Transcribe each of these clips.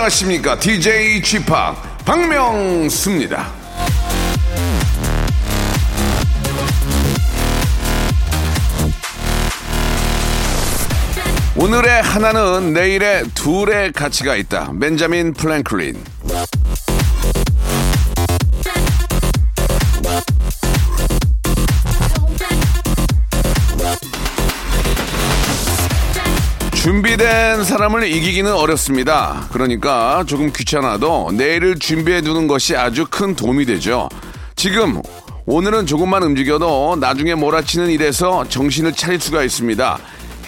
안녕하십니까? DJ p 박명수입니다. 오늘의 하나는 내일의 둘의 가치가 있다. 벤자민 플랭클린 준비된 사람을 이기기는 어렵습니다. 그러니까 조금 귀찮아도 내일을 준비해 두는 것이 아주 큰 도움이 되죠. 지금 오늘은 조금만 움직여도 나중에 몰아치는 일에서 정신을 차릴 수가 있습니다.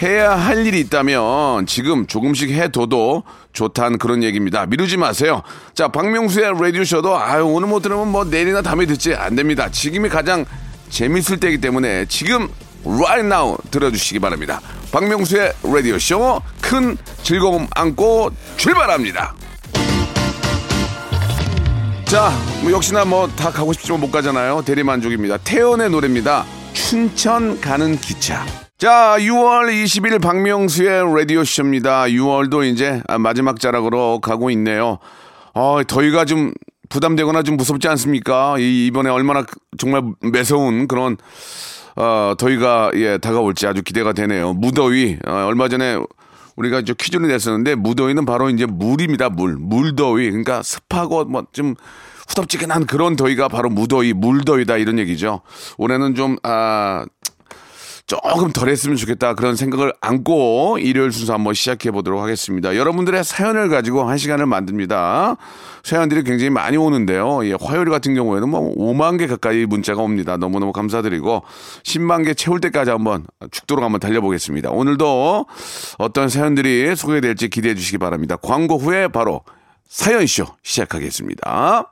해야 할 일이 있다면 지금 조금씩 해둬도 좋다는 그런 얘기입니다. 미루지 마세요. 자, 박명수의 라디오쇼도 아유, 오늘 못 들으면 뭐 내일이나 다음에 듣지 안 됩니다. 지금이 가장 재밌을 때이기 때문에 지금 right now 들어주시기 바랍니다. 박명수의 라디오쇼 큰 즐거움 안고 출발합니다. 자, 뭐 역시나 뭐 다 가고 싶지만 못 가잖아요. 대리만족입니다. 태연의 노래입니다. 춘천 가는 기차. 자, 6월 20일 박명수의 라디오쇼입니다. 6월도 이제 마지막 자락으로 가고 있네요. 어, 더위가 좀 부담되거나 좀 무섭지 않습니까? 이, 이번에 얼마나 정말 매서운 그런 어, 더위가 예, 다가올지 아주 기대가 되네요. 무더위. 어, 얼마 전에 우리가 이제 퀴즈를 냈었는데 무더위는 바로 이제 물입니다. 물. 물더위. 그러니까 습하고 뭐 좀 후덥지근한 그런 더위가 바로 무더위, 물더위다 이런 얘기죠. 올해는 좀 아, 조금 덜 했으면 좋겠다 그런 생각을 안고 일요일 순서 한번 시작해 보도록 하겠습니다. 여러분들의 사연을 가지고 한 시간을 만듭니다. 사연들이 굉장히 많이 오는데요. 예, 화요일 같은 경우에는 뭐 5만 개 가까이 문자가 옵니다. 너무너무 감사드리고 10만 개 채울 때까지 한번 죽도록 한번 달려보겠습니다. 오늘도 어떤 사연들이 소개될지 기대해 주시기 바랍니다. 광고 후에 바로 사연쇼 시작하겠습니다.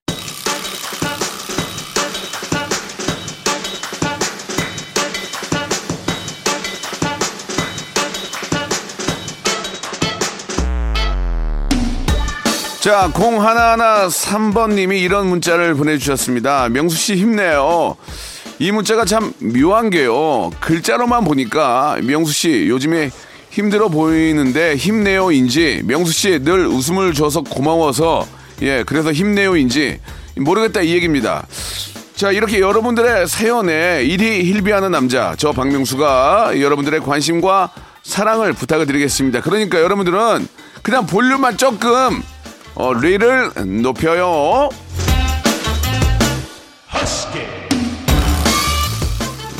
자, 0113번님이 이런 문자를 보내주셨습니다. 명수씨 힘내요. 이 문자가 참 묘한 게요. 글자로만 보니까 명수씨 요즘에 힘들어 보이는데 힘내요인지 명수씨 늘 웃음을 줘서 고마워서 예, 그래서 힘내요인지 모르겠다 이 얘기입니다. 자, 이렇게 여러분들의 사연에 일이 hil비하는 남자, 저 박명수가 여러분들의 관심과 사랑을 부탁을 드리겠습니다. 그러니까 여러분들은 그냥 볼륨만 조금 어, 리를 높여요.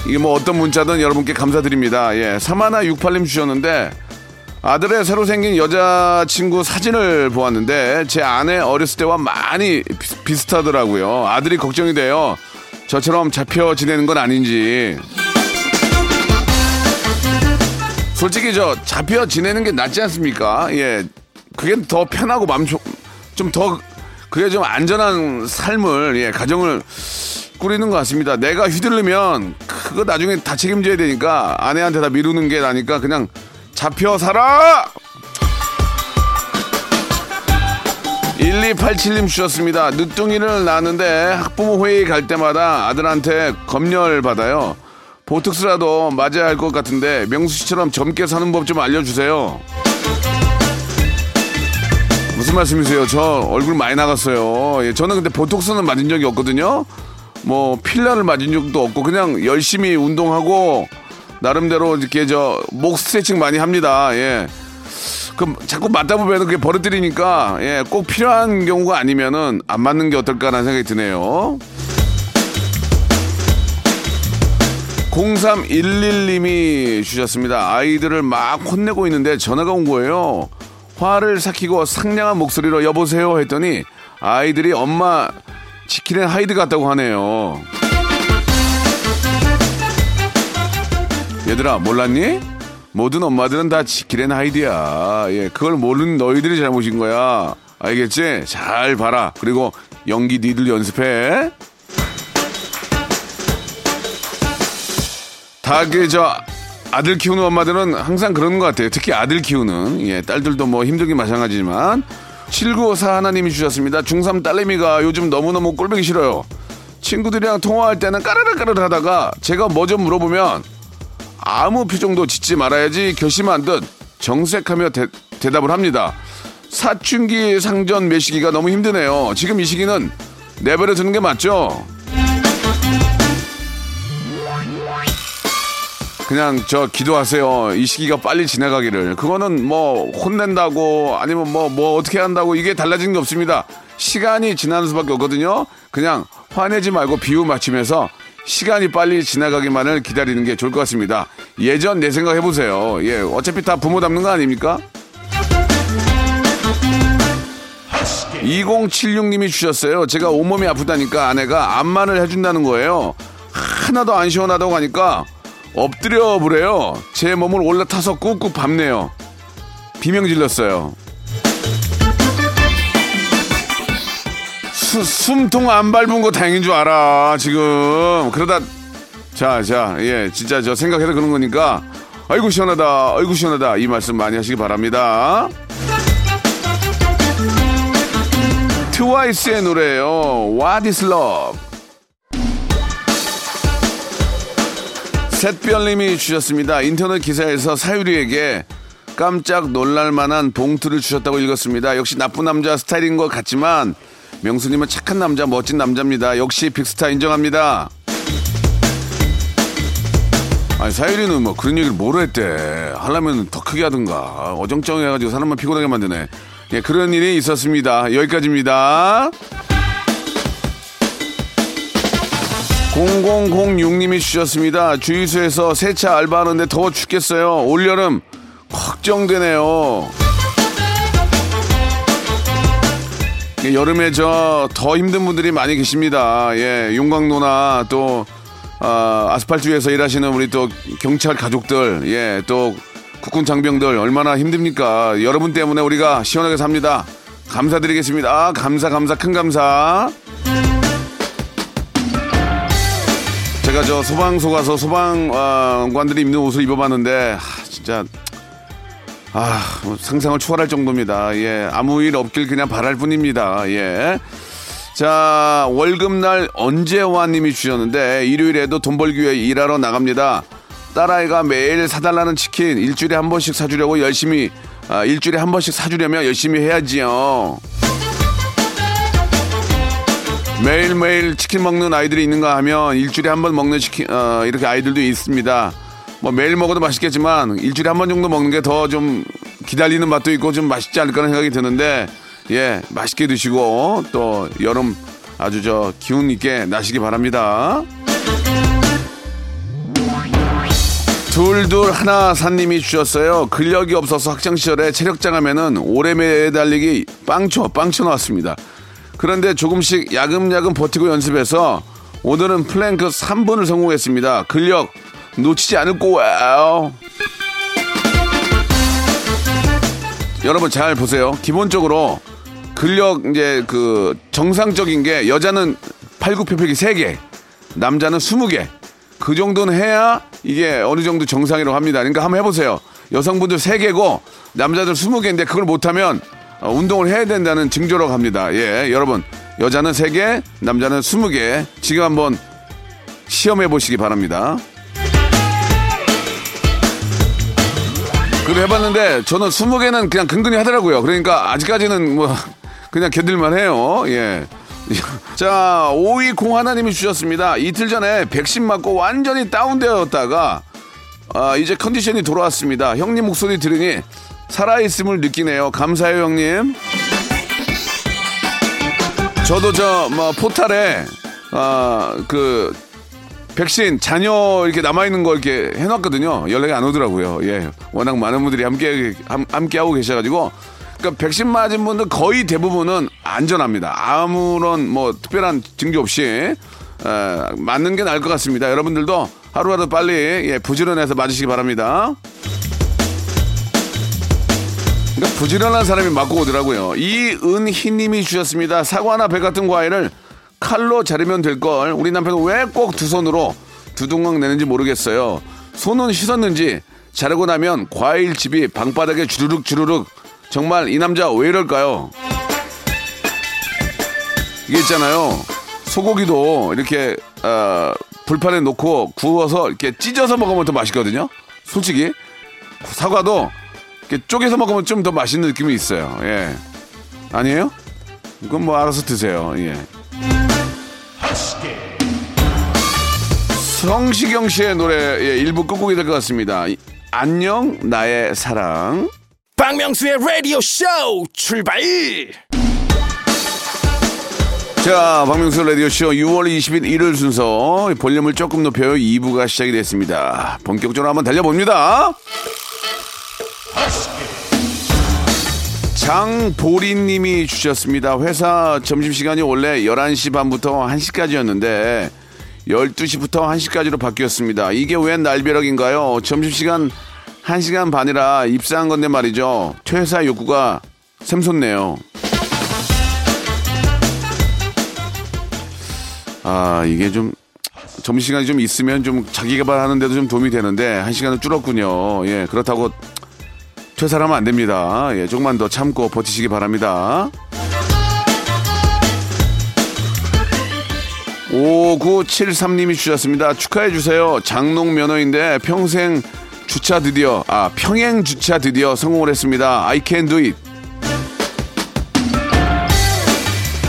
이게 뭐 어떤 문자든 여러분께 감사드립니다. 예, 사마나 68님 주셨는데 아들의 새로 생긴 여자친구 사진을 보았는데 제 아내 어렸을 때와 많이 비- 비슷하더라고요. 아들이 걱정이 돼요. 저처럼 잡혀 지내는 건 아닌지. 솔직히 저 잡혀 지내는 게 낫지 않습니까? 예, 그게 더 편하고 마음 좀 더 그게 좀 안전한 삶을 예 가정을 꾸리는 것 같습니다. 내가 휘둘르면 그거 나중에 다 책임져야 되니까 아내한테 다 미루는 게 나니까 그냥 잡혀 살아. 1287님 주셨습니다. 늦둥이를 낳았는데 학부모 회의 갈 때마다 아들한테 검열 받아요. 보톡스라도 맞아야 할 것 같은데 명수 씨처럼 젊게 사는 법 좀 알려주세요. 무슨 말씀이세요? 저 얼굴 많이 나갔어요. 예, 저는 근데 보톡스는 맞은 적이 없거든요. 뭐 필러를 맞은 적도 없고 그냥 열심히 운동하고 나름대로 이렇게 저 목 스트레칭 많이 합니다. 예. 그럼 자꾸 맞다 보면 그게 버릇들이니까 예, 꼭 필요한 경우가 아니면은 안 맞는 게 어떨까라는 생각이 드네요. 0311님이 주셨습니다. 아이들을 막 혼내고 있는데 전화가 온 거예요. 화를 삭히고 상냥한 목소리로 여보세요 했더니 아이들이 엄마 지키는 하이드 같다고 하네요. 얘들아 몰랐니? 모든 엄마들은 다 지키는 하이드야. 예, 그걸 모르는 너희들이 잘못인 거야. 알겠지? 잘 봐라. 그리고 연기 니들 연습해. 다그 저 아들 키우는 엄마들은 항상 그러는 것 같아요. 특히 아들 키우는 예, 딸들도 뭐 힘들긴 마찬가지지만 7954 하나님이 주셨습니다. 중3 딸내미가 요즘 너무너무 꼴보기 싫어요. 친구들이랑 통화할 때는 까르르 까르르 하다가 제가 뭐 좀 물어보면 아무 표정도 짓지 말아야지 결심한 듯 정색하며 대, 대답을 합니다. 사춘기 상전 매시기가 너무 힘드네요. 지금 이 시기는 내버려 두는 게 맞죠? 그냥 저 기도하세요. 이 시기가 빨리 지나가기를. 그거는 뭐 혼낸다고 아니면 뭐뭐 어떻게 한다고 이게 달라진 게 없습니다. 시간이 지나는 수밖에 없거든요. 그냥 화내지 말고 비유 맞추면서 시간이 빨리 지나가기만을 기다리는 게 좋을 것 같습니다. 예전 내 생각 해보세요. 예, 어차피 다 부모 닮는 거 아닙니까? 2076님이 주셨어요. 제가 온몸이 아프다니까 아내가 안마를 해준다는 거예요. 하나도 안 시원하다고 하니까 엎드려 보래요. 제 몸을 올라타서 꾹꾹 밟네요. 비명 질렀어요. 수, 숨통 안 밟은 거 다행인 줄 알아, 지금. 그러다, 자, 자, 예, 진짜 저 생각해서 그런 거니까, 아이고, 시원하다, 아이고, 시원하다. 이 말씀 많이 하시기 바랍니다. 트와이스의 노래예요 What is love? 셋별님이 주셨습니다. 인터넷 기사에서 사유리에게 깜짝 놀랄만한 봉투를 주셨다고 읽었습니다. 역시 나쁜 남자 스타일인 것 같지만 명수님은 착한 남자, 멋진 남자입니다. 역시 빅스타 인정합니다. 아니 사유리는 뭐 그런 얘기를 뭐로 했대. 하려면 더 크게 하든가. 어정쩡해가지고 사람만 피곤하게 만드네. 예, 그런 일이 있었습니다. 여기까지입니다. 0006님이 주셨습니다. 주유소에서 세차 알바하는데 더워 죽겠어요. 올여름 걱정되네요. 예, 여름에 저 더 힘든 분들이 많이 계십니다. 예, 용광로나 또 아, 아스팔트 위에서 일하시는 우리 또 경찰 가족들, 예, 또 국군 장병들 얼마나 힘듭니까? 여러분 때문에 우리가 시원하게 삽니다. 감사드리겠습니다. 아, 감사, 감사, 큰 감사. 제가 저 소방서 가서 소방관들이 입는 옷을 입어봤는데, 하, 진짜, 아, 뭐 상상을 초월할 정도입니다. 예, 아무 일 없길 그냥 바랄 뿐입니다. 예. 자, 월급날 언제와님이 주셨는데, 일요일에도 돈 벌기 위해 일하러 나갑니다. 딸아이가 매일 사달라는 치킨 일주일에 한 번씩 사주려고 열심히, 아, 일주일에 한 번씩 사주려면 열심히 해야지요. 매일매일 치킨 먹는 아이들이 있는가 하면 일주일에 한 번 먹는 치킨, 어, 이렇게 아이들도 있습니다. 뭐 매일 먹어도 맛있겠지만 일주일에 한 번 정도 먹는 게 더 좀 기다리는 맛도 있고 좀 맛있지 않을까 하는 생각이 드는데 예, 맛있게 드시고 또 여름 아주 저 기운 있게 나시기 바랍니다. 둘둘 하나 사님이 주셨어요. 근력이 없어서 학창 시절에 체력 장 하면은 오래 매달리기 빵초 빵초 나왔습니다. 그런데 조금씩 야금야금 버티고 연습해서 오늘은 플랭크 3번을 성공했습니다. 근력 놓치지 않을 거예요. 여러분 잘 보세요. 기본적으로 근력 이제 그 정상적인 게 여자는 팔굽혀펴기 3개, 남자는 20개. 그 정도는 해야 이게 어느 정도 정상이라고 합니다. 그러니까 한번 해보세요. 여성분들 3개고 남자들 20개인데 그걸 못하면 어, 운동을 해야 된다는 징조라고 합니다. 예, 여러분 여자는 3개, 남자는 20개. 지금 한번 시험해 보시기 바랍니다. 그래 해봤는데 저는 20개는 그냥 근근히 하더라고요. 그러니까 아직까지는 뭐 그냥 견딜만 해요. 예. 자, 520 하나님이 주셨습니다. 이틀 전에 백신 맞고 완전히 다운되었다가 아, 이제 컨디션이 돌아왔습니다. 형님 목소리 들으니 살아있음을 느끼네요. 감사해요, 형님. 저도 저 뭐 포탈에 아, 그 백신 잔여 이렇게 남아 있는 거 이렇게 해놨거든요. 연락이 안 오더라고요. 예, 워낙 많은 분들이 함께 함, 함께 하고 계셔가지고 그러니까 백신 맞은 분들 거의 대부분은 안전합니다. 아무런 뭐 특별한 증조 없이 에, 맞는 게 나을 것 같습니다. 여러분들도 하루라도 빨리 예, 부지런해서 맞으시기 바랍니다. 그러니까 부지런한 사람이 맞고 오더라고요. 이은희님이 주셨습니다. 사과나 배 같은 과일을 칼로 자르면 될 걸 우리 남편은 왜 꼭 두 손으로 두둥강 내는지 모르겠어요. 손은 씻었는지 자르고 나면 과일집이 방바닥에 주르륵 주르륵 정말 이 남자 왜 이럴까요? 이게 있잖아요. 소고기도 이렇게 어, 불판에 놓고 구워서 이렇게 찢어서 먹으면 더 맛있거든요. 솔직히 사과도 쪼개서 먹으면 좀 더 맛있는 느낌이 있어요. 예. 아니에요? 그건 뭐 알아서 드세요. 예. 성시경 씨의 노래 예, 일부 끝곡이 될 것 같습니다. 이- 안녕 나의 사랑. 박명수의 라디오 쇼 출발 자, 박명수 라디오 쇼 6월 20일 일요일 순서 볼륨을 조금 높여요 2부가 시작이 됐습니다. 본격적으로 한번 달려봅니다. 장보리님이 주셨습니다. 회사 점심시간이 원래 11시 반부터 1시까지였는데 12시부터 1시까지로 바뀌었습니다. 이게 웬 날벼락인가요? 점심시간 1시간 반이라 입사한 건데 말이죠. 퇴사 욕구가 샘솟네요. 아, 이게 좀 점심시간이 좀 있으면 좀 자기 개발하는데도 좀 도움이 되는데 한 시간은 줄었군요. 예, 그렇다고 퇴사를 하면 안 됩니다. 예, 조금만 더 참고 버티시기 바랍니다. 5973님이 주셨습니다. 축하해 주세요. 장롱 면허인데 평생 주차 드디어, 아, 평행 주차 드디어 성공을 했습니다. I can do it.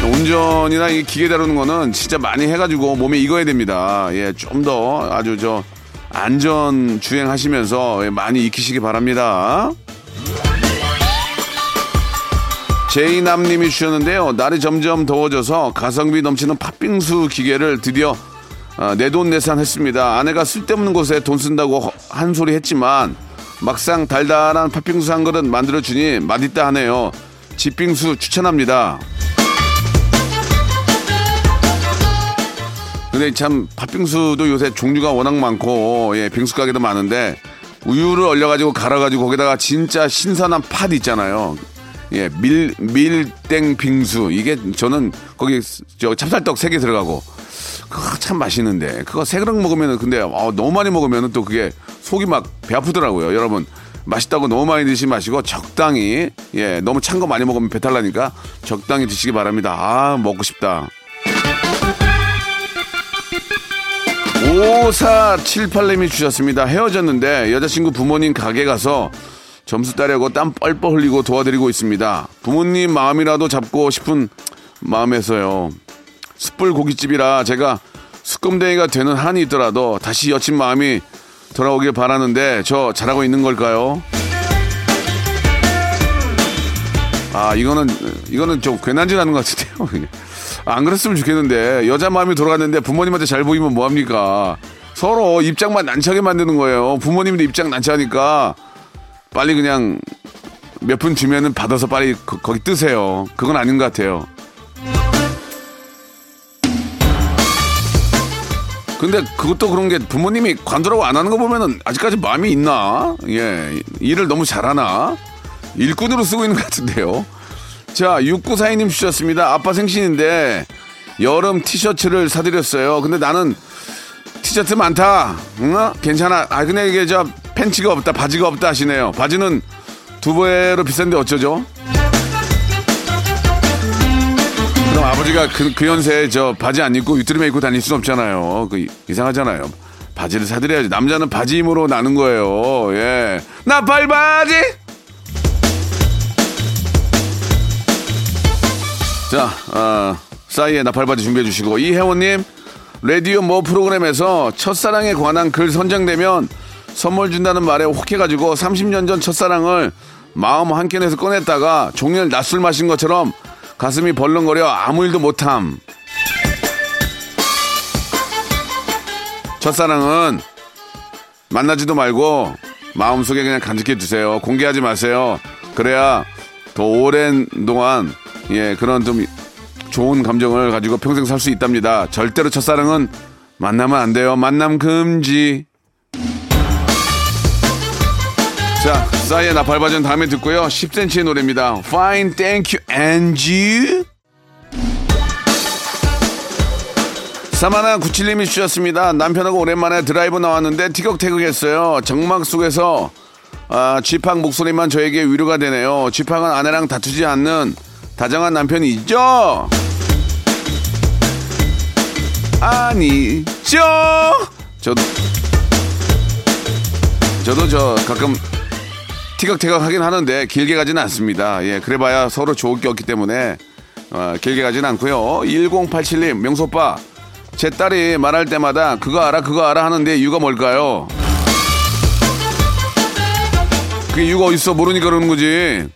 운전이나 이 기계 다루는 거는 진짜 많이 해가지고 몸에 익어야 됩니다. 예, 좀 더 아주 저 안전 주행하시면서 예, 많이 익히시기 바랍니다. 제이남님이 주셨는데요. 날이 점점 더워져서 가성비 넘치는 팥빙수 기계를 드디어 아, 내돈내산했습니다. 아내가 쓸데없는 곳에 돈 쓴다고 한 소리 했지만 막상 달달한 팥빙수 한 그릇 만들어 주니 맛있다 하네요. 집빙수 추천합니다. 근데 참 팥빙수도 요새 종류가 워낙 많고 예, 빙수 가게도 많은데 우유를 얼려가지고 갈아가지고 거기다가 진짜 신선한 팥 있잖아요. 예, 밀 밀땡 빙수 이게 저는 거기 저 찹쌀떡 세 개 들어가고 그거 참 맛있는데 그거 세 그릇 먹으면은 근데 어, 너무 많이 먹으면은 또 그게 속이 막 배 아프더라고요. 여러분 맛있다고 너무 많이 드시지 마시고 적당히 예 너무 찬 거 많이 먹으면 배탈 나니까 적당히 드시기 바랍니다. 아 먹고 싶다. 5478님이 주셨습니다. 헤어졌는데 여자친구 부모님 가게 가서 점수 따려고 땀 뻘뻘 흘리고 도와드리고 있습니다. 부모님 마음이라도 잡고 싶은 마음에서요. 숯불 고깃집이라 제가 수검댕이가 되는 한이 있더라도 다시 여친 마음이 돌아오길 바라는데 저 잘하고 있는 걸까요? 아 이거는 이거는 좀 괜한 짓 하는 것 같은데요. 안 그랬으면 좋겠는데 여자 마음이 돌아갔는데 부모님한테 잘 보이면 뭐 합니까? 서로 입장만 난처하게 만드는 거예요. 부모님도 입장 난처하니까 빨리 그냥 몇분 주면은 받아서 빨리 거, 거기 뜨세요. 그건 아닌 것 같아요. 근데 그것도 그런 게 부모님이 관두라고 안 하는 거 보면은 아직까지 마음이 있나? 예. 일을 너무 잘하나? 일꾼으로 쓰고 있는 것 같은데요. 자, 6942님 주셨습니다. 아빠 생신인데 여름 티셔츠를 사드렸어요. 근데 나는 티셔츠 많다. 응? 괜찮아. 아, 근데 이게 저 팬츠가 없다, 바지가 없다 하시네요. 바지는 두 배로 비싼데 어쩌죠? 그럼 아버지가 그, 그 연세에 저 바지 안 입고 위트림에 입고 다닐 순 없잖아요. 그 이- 이상하잖아요. 바지를 사드려야지. 남자는 바지 힘으로 나는 거예요. 예. 나팔바지! 자, 어, 싸이의 나팔바지 준비해 주시고 이혜원님 라디오 뭐 프로그램에서 첫사랑에 관한 글 선정되면 선물 준다는 말에 혹해가지고 30년 전 첫사랑을 마음 한켠에서 꺼냈다가 종일 낮술 마신 것처럼 가슴이 벌렁거려 아무 일도 못함. 첫사랑은 만나지도 말고 마음속에 그냥 간직해 두세요. 공개하지 마세요. 그래야 더 오랜 동안 예 그런 좀 좋은 감정을 가지고 평생 살 수 있답니다. 절대로 첫사랑은 만나면 안 돼요. 만남 금지. 자, 싸이의 나팔 버전 다음에 듣고요. 10cm의 노래입니다. Fine, thank you, you. 사마나 97님이 주셨습니다. 남편하고 오랜만에 드라이브 나왔는데 티격태격했어요. 정막 속에서 아, 쥐팡 목소리만 저에게 위로가 되네요. 쥐팡은 아내랑 다투지 않는 다정한 남편이 있죠? 아니죠? 저도 저도 저 가끔 티격태격 하긴 하는데 길게 가지는 않습니다. 예, 그래봐야 서로 좋을 게 없기 때문에 어, 길게 가지는 않고요. 1087님 명소빠 제 딸이 말할 때마다 그거 알아 그거 알아 하는데 이유가 뭘까요? 그게 이유가 어딨어 모르니까 그러는 거지.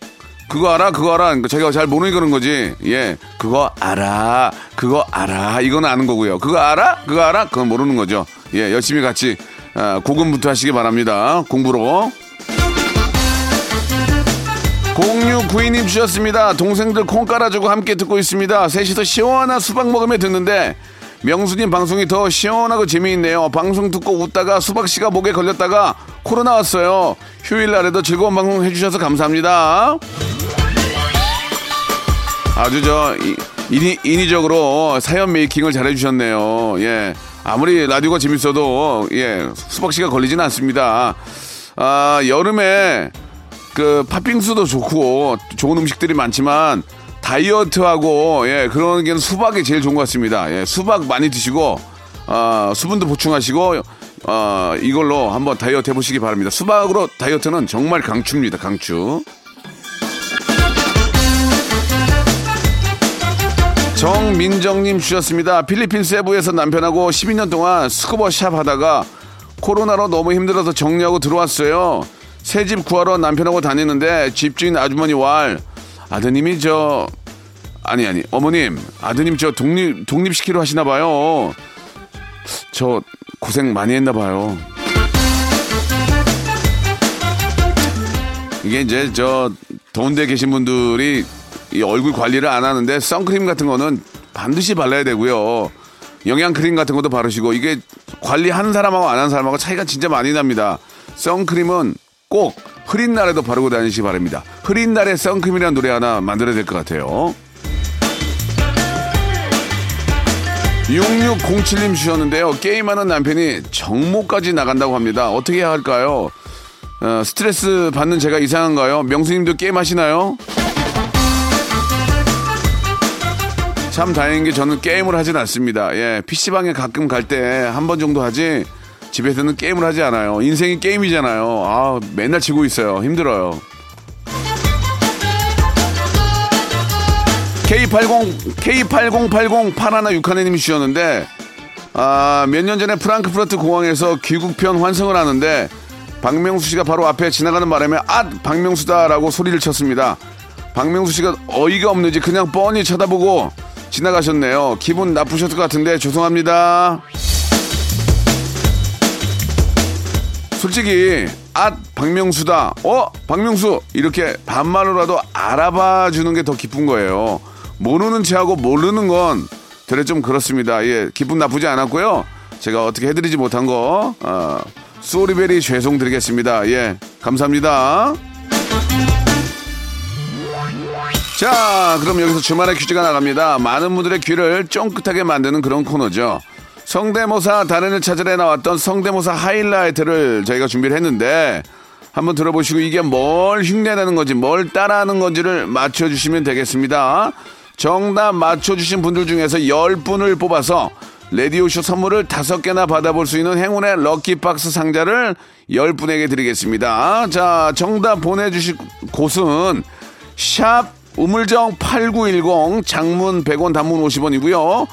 그거 알아 그거 알아 그러니까 자기가 잘 모르니까 그런 거지. 예, 그거 알아 그거 알아 이거는 아는 거고요. 그거 알아 그거 알아 그건 모르는 거죠. 예, 열심히 같이 아, 고군부터 하시기 바랍니다. 공부로. 0692님 주셨습니다. 동생들 콩 깔아주고 함께 듣고 있습니다. 셋이서 시원한 수박 먹으며 듣는데 명수님 방송이 더 시원하고 재미있네요. 방송 듣고 웃다가 수박 씨가 목에 걸렸다가 코로나 왔어요. 휴일 날에도 즐거운 방송 해주셔서 감사합니다. 아주 저 이- 인위, 인위적으로 사연 메이킹을 잘해주셨네요. 예. 아무리 라디오가 재밌어도 예 수박 씨가 걸리지는 않습니다. 아 여름에 그 팥빙수도 좋고 좋은 음식들이 많지만 다이어트하고 예 그런 게 수박이 제일 좋은 것 같습니다. 예 수박 많이 드시고 어, 수분도 보충하시고 어, 이걸로 한번 다이어트 해보시기 바랍니다. 수박으로 다이어트는 정말 강추입니다. 강추. 정민정님 주셨습니다. 필리핀 세부에서 남편하고 12년 동안 스쿠버 샵 하다가 코로나로 너무 힘들어서 정리하고 들어왔어요. 새 집 구하러 남편하고 다니는데 집주인 아주머니 왈 아드님이 저 아니 아니 어머님 아드님 저 독립 독립시키러 하시나 봐요. 저 고생 많이 했나 봐요. 이게 이제 저 더운데 계신 분들이 이 얼굴 관리를 안 하는데 선크림 같은 거는 반드시 발라야 되고요. 영양 크림 같은 것도 바르시고 이게 관리하는 사람하고 안 하는 사람하고 차이가 진짜 많이 납니다. 선크림은 꼭 흐린 날에도 바르고 다니시기 바랍니다. 흐린 날에 선크림이라는 노래 하나 만들어야 될 것 같아요. 6607님 주셨는데요. 게임하는 남편이 정모까지 나간다고 합니다. 어떻게 해야 할까요? 어, 스트레스 받는 제가 이상한가요? 명수님도 게임 하시나요? 참 다행인 게 저는 게임을 하진 않습니다. 예, PC방에 가끔 갈 때 한 번 정도 하지 집에서는 게임을 하지 않아요. 인생이 게임이잖아요. 아, 맨날 지고 있어요. 힘들어요. K80, K8080 파라나 6하네님이 주셨는데, 아, 몇 년 전에 프랑크푸르트 공항에서 귀국편 환승을 하는데, 박명수 씨가 바로 앞에 지나가는 바람에, 아! 박명수다라고 소리를 쳤습니다. 박명수 씨가 어이가 없는지 그냥 뻔히 쳐다보고 지나가셨네요. 기분 나쁘셨을 것 같은데, 죄송합니다. 솔직히 아 박명수다 어 박명수 이렇게 반말로라도 알아봐 주는 게 더 기쁜 거예요. 모르는 체하고 모르는 건 되레 좀 그렇습니다. 예 기분 나쁘지 않았고요. 제가 어떻게 해드리지 못한 거 어, 소리베리 죄송드리겠습니다. 예 감사합니다. 자 그럼 여기서 주말에 퀴즈가 나갑니다. 많은 분들의 귀를 쫑긋하게 만드는 그런 코너죠 성대모사 달인을 찾으러 나왔던 성대모사 하이라이트를 저희가 준비를 했는데 한번 들어보시고 이게 뭘 흉내내는 건지 뭘 따라하는 건지를 맞춰주시면 되겠습니다. 정답 맞춰주신 분들 중에서 10분을 뽑아서 레디오쇼 선물을 5개나 받아볼 수 있는 행운의 럭키박스 상자를 10분에게 드리겠습니다. 자, 정답 보내주실 곳은 샵 우물정 8910 장문 100원 단문 50원이고요.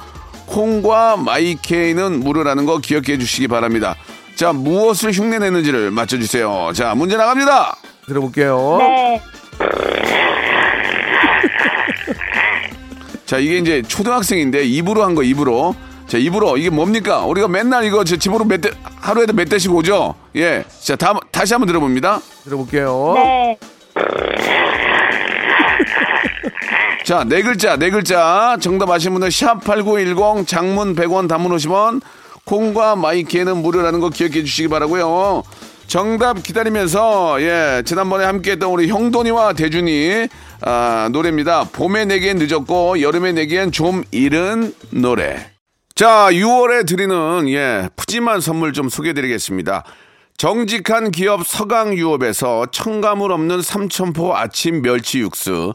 콩과 마이케이는 무료라는 거 기억해 주시기 바랍니다. 자, 무엇을 흉내내는지를 맞춰주세요. 자, 문제 나갑니다. 들어볼게요. 네. 자, 이게 이제 초등학생인데 입으로 한 거, 입으로. 자, 입으로. 이게 뭡니까? 우리가 맨날 이거 저 집으로 몇 대, 하루에도 몇 대씩 오죠? 예. 자, 다, 다시 한번 들어봅니다. 들어볼게요. 네. 자, 네 글자, 네 글자. 정답 아시는 분들 샵8910 장문 100원 단문 50원 콩과 my K에는 무료라는 거 기억해 주시기 바라고요. 정답 기다리면서 예, 지난번에 함께 했던 우리 형돈이와 대준이 아, 노래입니다. 봄에 내기엔 늦었고 여름에 내기엔 좀 이른 노래. 자, 6월에 드리는 예, 푸짐한 선물 좀 소개해 드리겠습니다. 정직한 기업 서강유업에서 첨가물 없는 삼천포 아침 멸치 육수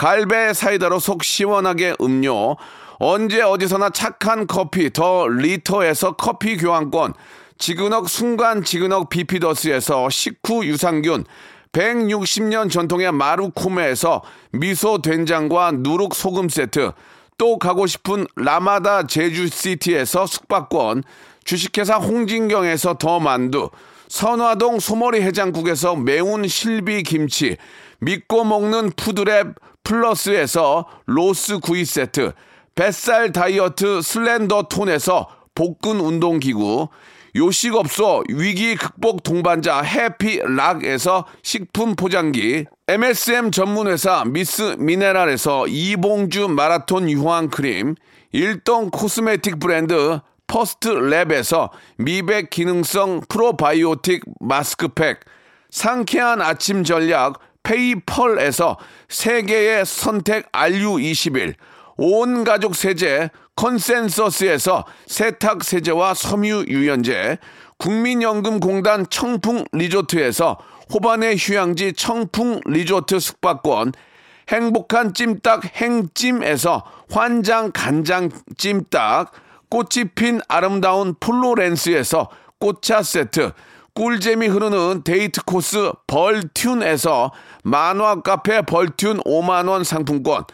갈배 사이다로 속 시원하게 음료, 언제 어디서나 착한 커피 더 리터에서 커피 교환권, 지그넉 순간 지그넉 비피더스에서 식후 유산균, 160년 전통의 마루코메에서 미소 된장과 누룩 소금 세트, 또 가고 싶은 라마다 제주시티에서 숙박권, 주식회사 홍진경에서 더 만두, 선화동 소머리 해장국에서 매운 실비 김치, 믿고 먹는 푸드랩 플러스에서 로스 구이 세트, 뱃살 다이어트 슬렌더 톤에서 복근 운동기구, 요식업소 위기 극복 동반자 해피락에서 식품 포장기, MSM 전문회사 미스 미네랄에서 이봉주 마라톤 유황 크림, 일동 코스메틱 브랜드 퍼스트 랩에서 미백 기능성 프로바이오틱 마스크팩, 상쾌한 아침 전략 페이펄에서 세계의 선택 RU21, 온 가족 세제 컨센서스에서 세탁 세제와 섬유 유연제, 국민연금공단 청풍 리조트에서 호반의 휴양지 청풍 리조트 숙박권, 행복한 찜닭 행찜에서 환장 간장 찜닭, 꽃이 핀 아름다운 플로렌스에서 꽃차 세트, 꿀잼이 흐르는 데이트 코스 벌툰에서 만화 카페 벌툰 5만원 상품권,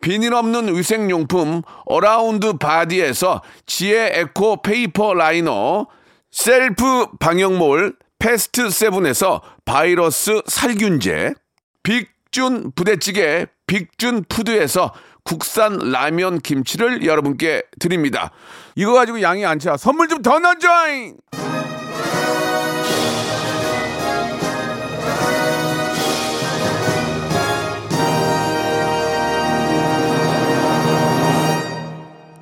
비닐 없는 위생용품 어라운드 바디에서 지혜 에코 페이퍼 라이너, 셀프 방역몰 패스트 세븐에서 바이러스 살균제, 빅준 부대찌개 빅준 푸드에서 국산 라면 김치를 여러분께 드립니다. 이거 가지고 양이 안 차. 선물 좀 더 넣어줘잉!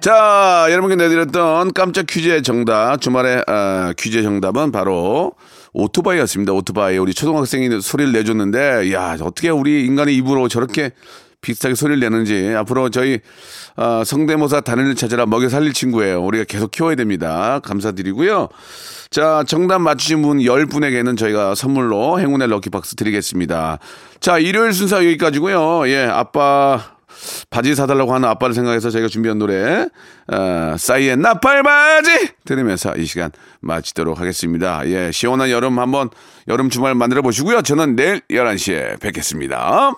자, 여러분께 내드렸던 깜짝 퀴즈의 정답, 주말에 아, 퀴즈의 정답은 바로 오토바이였습니다. 오토바이. 우리 초등학생이 소리를 내줬는데, 야, 어떻게 우리 인간의 입으로 저렇게 비슷하게 소리를 내는지 앞으로 저희 어, 성대모사 단연을 찾아라 먹여 살릴 친구예요. 우리가 계속 키워야 됩니다. 감사드리고요. 자, 정답 맞추신 분 10분에게는 저희가 선물로 행운의 럭키박스 드리겠습니다. 자, 일요일 순서 여기까지고요. 예, 아빠 바지 사달라고 하는 아빠를 생각해서 저희가 준비한 노래 어, 싸이의 나팔바지 들으면서 이 시간 마치도록 하겠습니다. 예, 시원한 여름 한번 여름 주말 만들어 보시고요. 저는 내일 11시에 뵙겠습니다.